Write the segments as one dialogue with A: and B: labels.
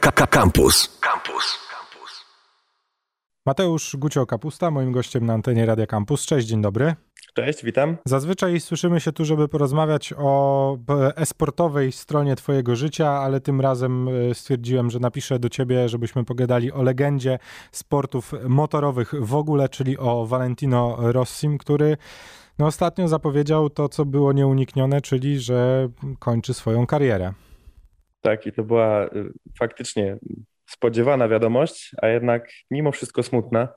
A: Campus. Campus.
B: Mateusz Gucio-Kapusta, moim gościem na antenie Radia Campus. Cześć, dzień dobry.
C: Cześć, witam.
B: Zazwyczaj słyszymy się tu, żeby porozmawiać o esportowej stronie Twojego życia, ale tym razem e, stwierdziłem, że napiszę do Ciebie, żebyśmy pogadali o legendzie sportów motorowych w ogóle, czyli o Valentino Rossim, który no, ostatnio zapowiedział to, co było nieuniknione, czyli że kończy swoją karierę.
C: Tak, i to była y, faktycznie spodziewana wiadomość, a jednak mimo wszystko smutna.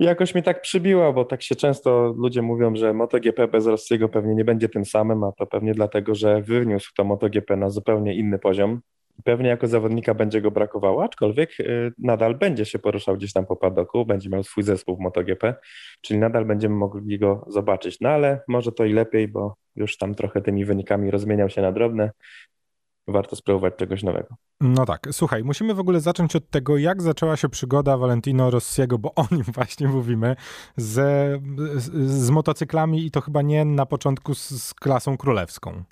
C: Jakoś mnie tak przybiła, bo tak się często ludzie mówią, że MotoGP bez Rossiego pewnie nie będzie tym samym, a to pewnie dlatego, że wyniósł to MotoGP na zupełnie inny poziom. Pewnie jako zawodnika będzie go brakowało, aczkolwiek y, nadal będzie się poruszał gdzieś tam po padoku, będzie miał swój zespół w MotoGP, czyli nadal będziemy mogli go zobaczyć. No ale może to i lepiej, bo już tam trochę tymi wynikami rozmieniał się na drobne warto spróbować czegoś nowego.
B: No tak, słuchaj, musimy w ogóle zacząć od tego, jak zaczęła się przygoda Valentino Rossiego, bo o nim właśnie mówimy, z, z, z motocyklami i to chyba nie na początku z, z klasą królewską.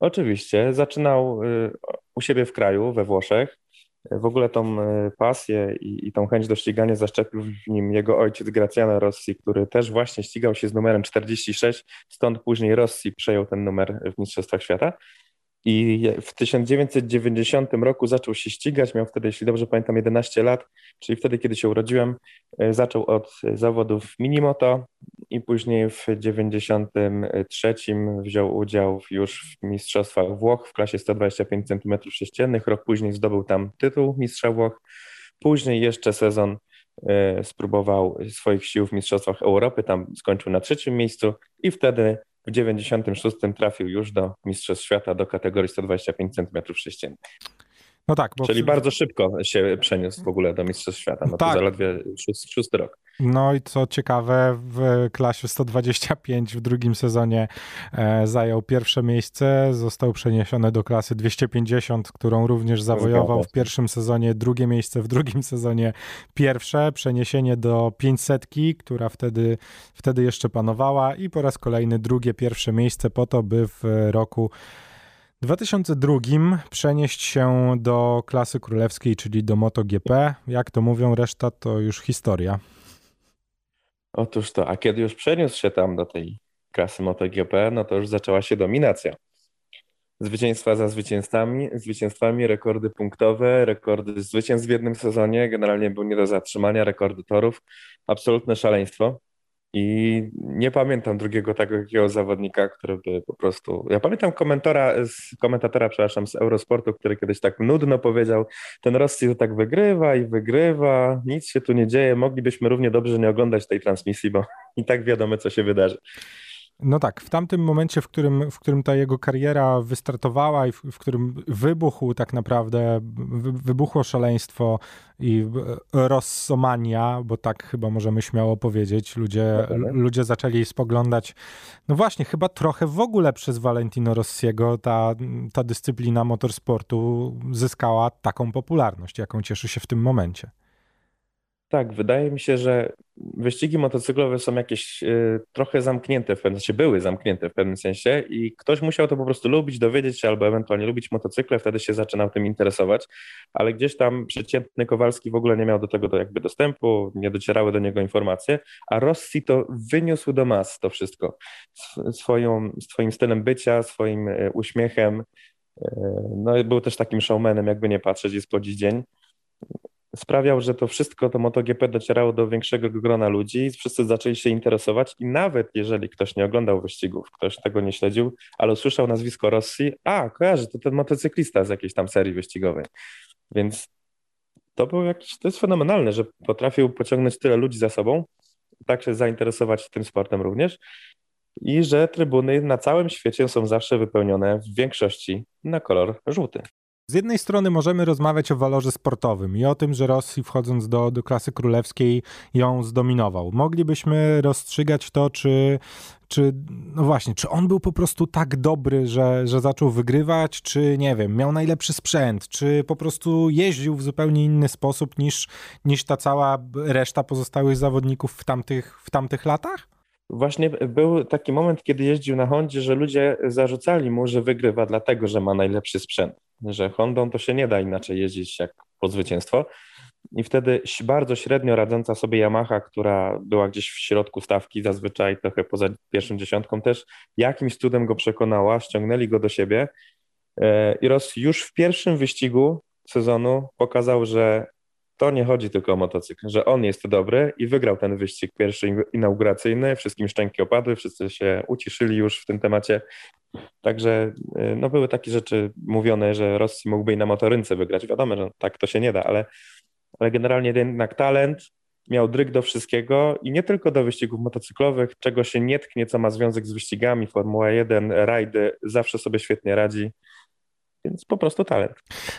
C: Oczywiście, zaczynał y, u siebie w kraju, we Włoszech. W ogóle tą y, pasję i, i tą chęć do ścigania zaszczepił w nim jego ojciec Graziano Rossi, który też właśnie ścigał się z numerem 46, stąd później Rossi przejął ten numer w Mistrzostwach Świata. I w 1990 roku zaczął się ścigać, miał wtedy, jeśli dobrze pamiętam, 11 lat, czyli wtedy, kiedy się urodziłem, e, zaczął od zawodów minimoto i później w 93 wziął udział już w Mistrzostwach Włoch w klasie 125 cm3. Rok później zdobył tam tytuł Mistrza Włoch. Później jeszcze sezon e, spróbował swoich sił w Mistrzostwach Europy, tam skończył na trzecim miejscu i wtedy w 96 trafił już do Mistrzostw Świata do kategorii 125 cm3.
B: No tak.
C: Czyli przy... bardzo szybko się przeniósł w ogóle do Mistrzostw Świata. No tak. to zaledwie szósty, szósty rok.
B: No i co ciekawe, w klasie 125 w drugim sezonie e, zajął pierwsze miejsce, został przeniesiony do klasy 250, którą również zawojował w pierwszym sezonie, drugie miejsce w drugim sezonie pierwsze, przeniesienie do 500, która wtedy, wtedy jeszcze panowała i po raz kolejny drugie, pierwsze miejsce po to, by w roku 2002 przenieść się do klasy królewskiej, czyli do MotoGP. Jak to mówią, reszta to już historia.
C: Otóż to, a kiedy już przeniósł się tam do tej klasy MotoGP, no to już zaczęła się dominacja. Zwycięstwa za zwycięstwami, zwycięstwami, rekordy punktowe, rekordy zwycięstw w jednym sezonie, generalnie był nie do zatrzymania, rekordy torów, absolutne szaleństwo. I nie pamiętam drugiego takiego zawodnika, który by po prostu. Ja pamiętam komentora, z, komentatora, przepraszam, z Eurosportu, który kiedyś tak nudno powiedział: Ten Rossi to tak wygrywa i wygrywa, nic się tu nie dzieje, moglibyśmy równie dobrze nie oglądać tej transmisji, bo i tak wiadomo, co się wydarzy.
B: No tak, w tamtym momencie, w którym, w którym ta jego kariera wystartowała i w, w którym wybuchł tak naprawdę, wybuchło szaleństwo i rossomania, bo tak chyba możemy śmiało powiedzieć, ludzie, ludzie zaczęli spoglądać, no właśnie, chyba trochę w ogóle przez Valentino Rossiego ta, ta dyscyplina motorsportu zyskała taką popularność, jaką cieszy się w tym momencie.
C: Tak, wydaje mi się, że wyścigi motocyklowe są jakieś y, trochę zamknięte w pewnym sensie, były zamknięte w pewnym sensie i ktoś musiał to po prostu lubić, dowiedzieć się albo ewentualnie lubić motocykle, wtedy się zaczynał tym interesować, ale gdzieś tam przeciętny Kowalski w ogóle nie miał do tego jakby dostępu, nie docierały do niego informacje, a Rossi to wyniósł do mas to wszystko, swoją, swoim stylem bycia, swoim y, uśmiechem, y, no był też takim showmanem, jakby nie patrzeć i spłodzić dzień sprawiał, że to wszystko, to MotoGP docierało do większego grona ludzi, wszyscy zaczęli się interesować i nawet jeżeli ktoś nie oglądał wyścigów, ktoś tego nie śledził, ale usłyszał nazwisko Rossi, a kojarzy, to ten motocyklista z jakiejś tam serii wyścigowej. Więc to był jakiś, to jest fenomenalne, że potrafił pociągnąć tyle ludzi za sobą, tak się zainteresować tym sportem również i że trybuny na całym świecie są zawsze wypełnione w większości na kolor żółty.
B: Z jednej strony możemy rozmawiać o walorze sportowym i o tym, że Rosji wchodząc do, do klasy królewskiej ją zdominował. Moglibyśmy rozstrzygać to, czy, czy, no właśnie, czy on był po prostu tak dobry, że, że zaczął wygrywać, czy nie wiem, miał najlepszy sprzęt, czy po prostu jeździł w zupełnie inny sposób niż, niż ta cała reszta pozostałych zawodników w tamtych, w tamtych latach?
C: Właśnie był taki moment, kiedy jeździł na Hondzie, że ludzie zarzucali mu, że wygrywa dlatego, że ma najlepszy sprzęt że Hondą to się nie da inaczej jeździć jak po zwycięstwo. I wtedy bardzo średnio radząca sobie Yamaha, która była gdzieś w środku stawki, zazwyczaj trochę poza pierwszą dziesiątką też, jakimś cudem go przekonała, ściągnęli go do siebie. E, I Ross już w pierwszym wyścigu sezonu pokazał, że to nie chodzi tylko o motocykl, że on jest dobry i wygrał ten wyścig pierwszy inauguracyjny, wszystkim szczęki opadły, wszyscy się uciszyli już w tym temacie. Także y, no, były takie rzeczy mówione, że Rossi mógłby i na motorynce wygrać. Wiadomo, że tak to się nie da, ale, ale generalnie jednak talent, miał dryg do wszystkiego i nie tylko do wyścigów motocyklowych, czego się nie tknie, co ma związek z wyścigami, Formuła 1, rajdy, zawsze sobie świetnie radzi. Więc po prostu talent.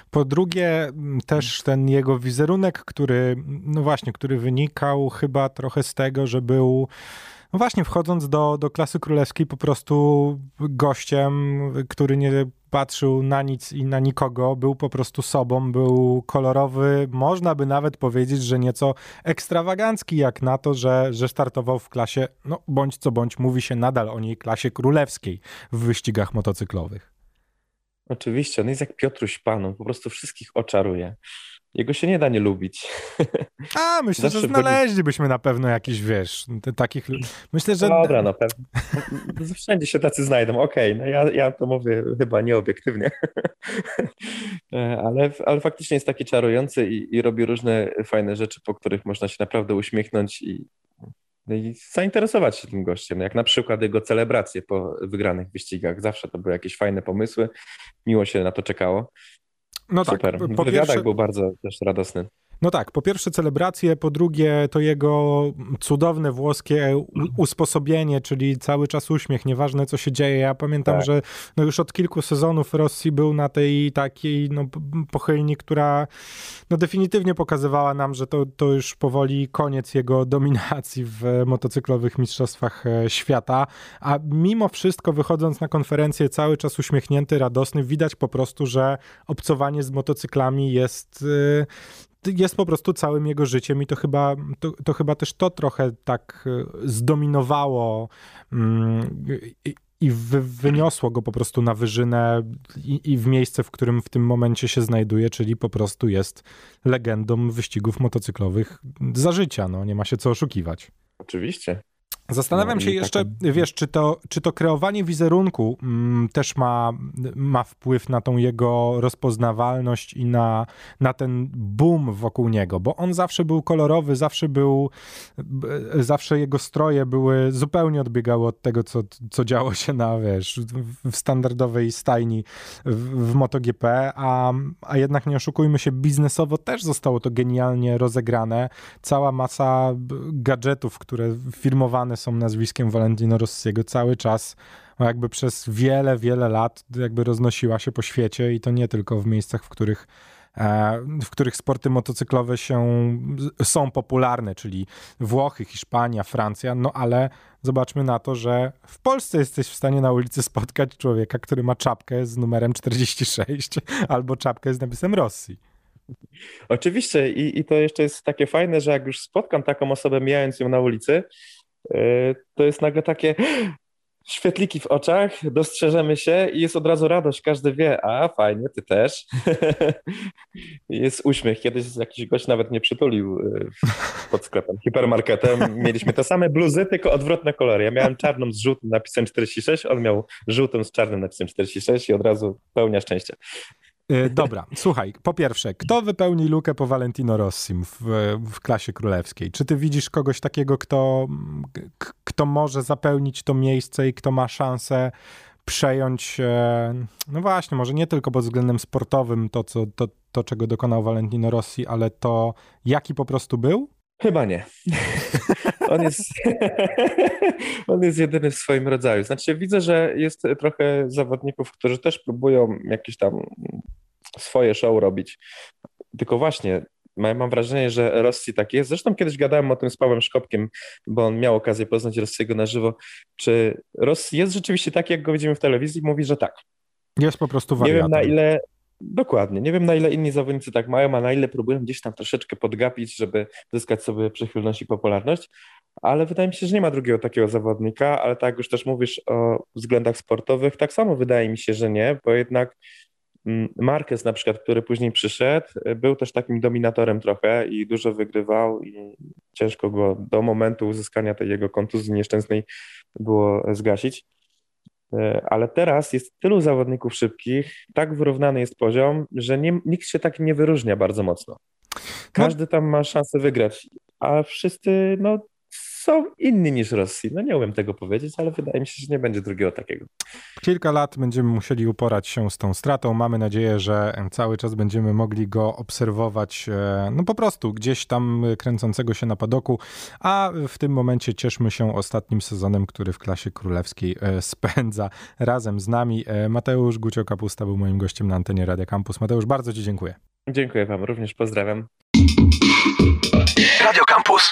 B: Po drugie, też ten jego wizerunek, który, no właśnie, który wynikał chyba trochę z tego, że był. No właśnie, wchodząc do, do klasy królewskiej, po prostu gościem, który nie patrzył na nic i na nikogo, był po prostu sobą, był kolorowy, można by nawet powiedzieć, że nieco ekstrawagancki, jak na to, że, że startował w klasie, no bądź co bądź, mówi się nadal o niej klasie królewskiej w wyścigach motocyklowych.
C: Oczywiście, on jest jak Piotruś Panu, po prostu wszystkich oczaruje. Jego się nie da nie lubić.
B: A, myślę, Zawsze że znaleźlibyśmy na pewno jakiś, wiesz, takich... Myślę, że...
C: Dobra, no pewnie. Wszędzie się tacy znajdą, okej, okay, no ja, ja to mówię chyba nieobiektywnie. ale, ale faktycznie jest taki czarujący i, i robi różne fajne rzeczy, po których można się naprawdę uśmiechnąć i, no i zainteresować się tym gościem, jak na przykład jego celebracje po wygranych wyścigach. Zawsze to były jakieś fajne pomysły, miło się na to czekało. No tak, Super. tak. Po w wywiadach pierwsze... był bardzo też radosny.
B: No tak, po pierwsze celebracje, po drugie to jego cudowne włoskie usposobienie, czyli cały czas uśmiech, nieważne co się dzieje. Ja pamiętam, tak. że no już od kilku sezonów Rossi był na tej takiej no, pochylni, która no definitywnie pokazywała nam, że to, to już powoli koniec jego dominacji w motocyklowych mistrzostwach e, świata, a mimo wszystko wychodząc na konferencję cały czas uśmiechnięty, radosny, widać po prostu, że obcowanie z motocyklami jest e, jest po prostu całym jego życiem i to chyba, to, to chyba też to trochę tak e, zdominowało mm, i, i wyniosło go po prostu na wyżynę i, i, w miejsce, w którym w tym momencie się znajduje, czyli po prostu jest legendą wyścigów motocyklowych za życia, no nie ma się co oszukiwać.
C: Oczywiście.
B: Zastanawiam no się jeszcze, wiesz, czy to, czy to kreowanie wizerunku mm, też ma, ma wpływ na tą jego rozpoznawalność i na, na ten boom wokół niego, bo on zawsze był kolorowy, zawsze był, zawsze jego stroje były, zupełnie odbiegały od tego, co, co działo się na, wiesz, w standardowej stajni w, w MotoGP, a, a jednak nie oszukujmy się, biznesowo też zostało to genialnie rozegrane. Cała masa gadżetów, które firmowane są nazwiskiem Valentino Rossiego cały czas no jakby przez wiele, wiele lat jakby roznosiła się po świecie i to nie tylko w miejscach, w których e, w których sporty motocyklowe się, są popularne, czyli Włochy, Hiszpania, Francja, no ale zobaczmy na to, że w Polsce jesteś w stanie na ulicy spotkać człowieka, który ma czapkę z numerem 46 albo czapkę z napisem Rosji.
C: Oczywiście I, i to jeszcze jest takie fajne, że jak już spotkam taką osobę mijając ją na ulicy, to jest nagle takie świetliki w oczach, dostrzeżemy się i jest od razu radość, każdy wie, a fajnie, ty też. jest uśmiech. Kiedyś jakiś gość nawet mnie przytulił e, pod sklepem, hipermarketem. Mieliśmy te same bluzy, tylko odwrotne kolory. Ja miałem czarną z żółtym napisem 46, on miał żółtą z czarnym napisem 46 i od razu pełnia szczęścia.
B: E, dobra, słuchaj, po pierwsze, kto wypełni lukę po Valentino Rossim w, w klasie królewskiej? Czy ty widzisz kogoś takiego, kto, kto może zapełnić to miejsce i kto ma szansę przejąć, e, no właśnie, może nie tylko pod względem sportowym to, co, to, to czego dokonał Valentino Rossi, ale to, jaki po prostu był?
C: Chyba nie. on, jest, on jest jedyny w swoim rodzaju. Znaczy, widzę, że jest trochę zawodników, którzy też próbują jakieś tam swoje show robić. Tylko właśnie, mam wrażenie, że Rosji tak jest. Zresztą kiedyś gadałem o tym z Pawłem Szkopkiem, bo on miał okazję poznać Rossiego na żywo. Czy Rosji jest rzeczywiście tak, jak go widzimy w telewizji? Mówi, że tak.
B: Jest po prostu wariatem.
C: Nie wiem na ile, Dokładnie. Nie wiem, na ile inni zawodnicy tak mają, a na ile próbują gdzieś tam troszeczkę podgapić, żeby zyskać sobie przychylność i popularność, ale wydaje mi się, że nie ma drugiego takiego zawodnika, ale tak już też mówisz o względach sportowych, tak samo wydaje mi się, że nie, bo jednak Mm, Marquez na przykład, który później przyszedł, był też takim dominatorem trochę i dużo wygrywał i ciężko go do momentu uzyskania tej jego kontuzji nieszczęsnej było zgasić. E, ale teraz jest tylu zawodników szybkich, tak wyrównany jest poziom, że nie, nikt się tak nie wyróżnia bardzo mocno. No. Każdy tam ma szansę wygrać, a wszyscy no, są inni niż Rosji. No nie umiem tego powiedzieć, ale wydaje mi się, że nie będzie drugiego takiego.
B: Kilka lat będziemy musieli uporać się z tą stratą. Mamy nadzieję, że cały czas będziemy mogli go obserwować, e, no po prostu gdzieś tam kręcącego się na padoku, a w tym momencie cieszmy się ostatnim sezonem, który w klasie królewskiej e, spędza razem z nami. E, Mateusz Gucio-Kapusta był moim gościem na antenie Radia Campus. Mateusz, bardzo Ci dziękuję.
C: Dziękuję Wam, również pozdrawiam.
A: Radio Campus.